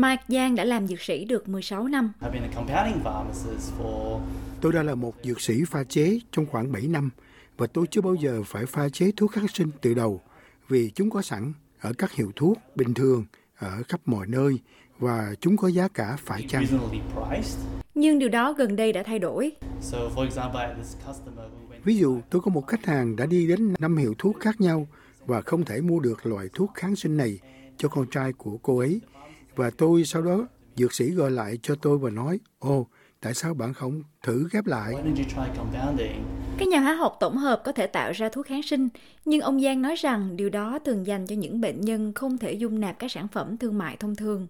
Mike Giang đã làm dược sĩ được 16 năm. Tôi đã là một dược sĩ pha chế trong khoảng 7 năm và tôi chưa bao giờ phải pha chế thuốc kháng sinh từ đầu vì chúng có sẵn ở các hiệu thuốc bình thường ở khắp mọi nơi và chúng có giá cả phải chăng. Nhưng điều đó gần đây đã thay đổi. Ví dụ, tôi có một khách hàng đã đi đến năm hiệu thuốc khác nhau và không thể mua được loại thuốc kháng sinh này cho con trai của cô ấy. Và tôi sau đó, dược sĩ gọi lại cho tôi và nói, ồ, tại sao bạn không thử ghép lại? Các nhà hóa học tổng hợp có thể tạo ra thuốc kháng sinh, nhưng ông Giang nói rằng điều đó thường dành cho những bệnh nhân không thể dung nạp các sản phẩm thương mại thông thường.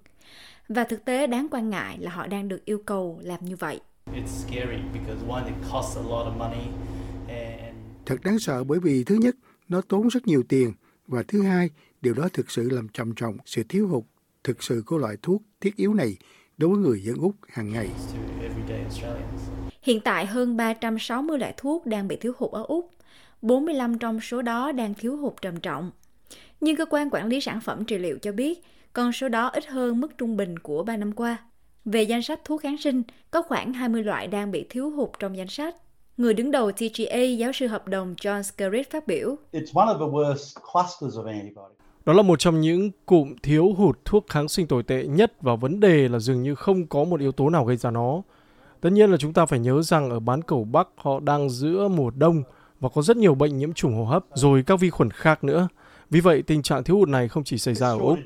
Và thực tế đáng quan ngại là họ đang được yêu cầu làm như vậy. Thật đáng sợ bởi vì thứ nhất, nó tốn rất nhiều tiền và thứ hai, điều đó thực sự làm trầm trọng sự thiếu hụt thực sự của loại thuốc thiết yếu này đối với người dân Úc hàng ngày. Hiện tại hơn 360 loại thuốc đang bị thiếu hụt ở Úc. 45 trong số đó đang thiếu hụt trầm trọng. Nhưng cơ quan quản lý sản phẩm trị liệu cho biết con số đó ít hơn mức trung bình của 3 năm qua. Về danh sách thuốc kháng sinh, có khoảng 20 loại đang bị thiếu hụt trong danh sách. Người đứng đầu TGA, giáo sư hợp đồng John Skerritt phát biểu. Đó là một trong những cụm thiếu hụt thuốc kháng sinh tồi tệ nhất và vấn đề là dường như không có một yếu tố nào gây ra nó. Tất nhiên là chúng ta phải nhớ rằng ở bán cầu Bắc họ đang giữa mùa đông và có rất nhiều bệnh nhiễm trùng hô hấp, rồi các vi khuẩn khác nữa. Vì vậy, tình trạng thiếu hụt này không chỉ xảy ra ở Úc.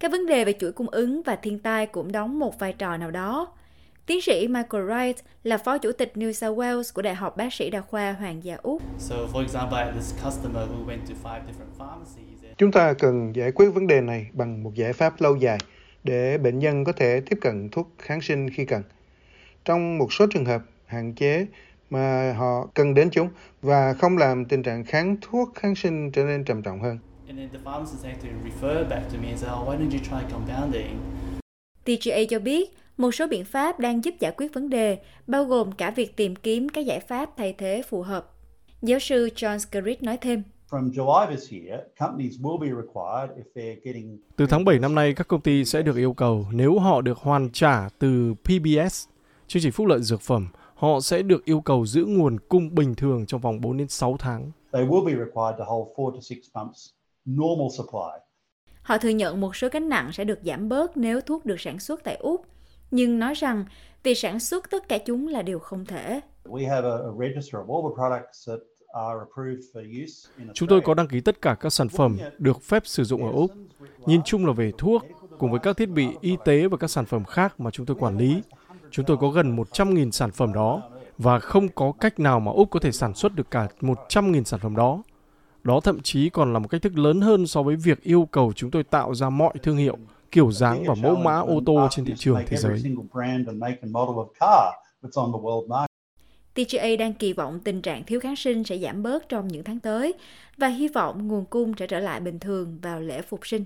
Các vấn đề về chuỗi cung ứng và thiên tai cũng đóng một vai trò nào đó. Tiến sĩ Michael Wright là phó chủ tịch New South Wales của Đại học Bác sĩ Đa khoa Hoàng gia Úc. Chúng ta cần giải quyết vấn đề này bằng một giải pháp lâu dài để bệnh nhân có thể tiếp cận thuốc kháng sinh khi cần. Trong một số trường hợp, hạn chế mà họ cần đến chúng và không làm tình trạng kháng thuốc kháng sinh trở nên trầm trọng hơn. TGA cho biết một số biện pháp đang giúp giải quyết vấn đề, bao gồm cả việc tìm kiếm các giải pháp thay thế phù hợp. Giáo sư John Skerritt nói thêm. Từ tháng 7 năm nay, các công ty sẽ được yêu cầu nếu họ được hoàn trả từ PBS, chương trình phúc lợi dược phẩm, họ sẽ được yêu cầu giữ nguồn cung bình thường trong vòng 4 đến 6 tháng. Họ thừa nhận một số gánh nặng sẽ được giảm bớt nếu thuốc được sản xuất tại Úc, nhưng nói rằng việc sản xuất tất cả chúng là điều không thể. Chúng tôi có đăng ký tất cả các sản phẩm được phép sử dụng ở Úc. Nhìn chung là về thuốc, cùng với các thiết bị y tế và các sản phẩm khác mà chúng tôi quản lý. Chúng tôi có gần 100.000 sản phẩm đó và không có cách nào mà Úc có thể sản xuất được cả 100.000 sản phẩm đó. Đó thậm chí còn là một cách thức lớn hơn so với việc yêu cầu chúng tôi tạo ra mọi thương hiệu, kiểu dáng và mẫu mã ô tô trên thị trường thế giới. TGA đang kỳ vọng tình trạng thiếu kháng sinh sẽ giảm bớt trong những tháng tới và hy vọng nguồn cung sẽ trở lại bình thường vào lễ phục sinh.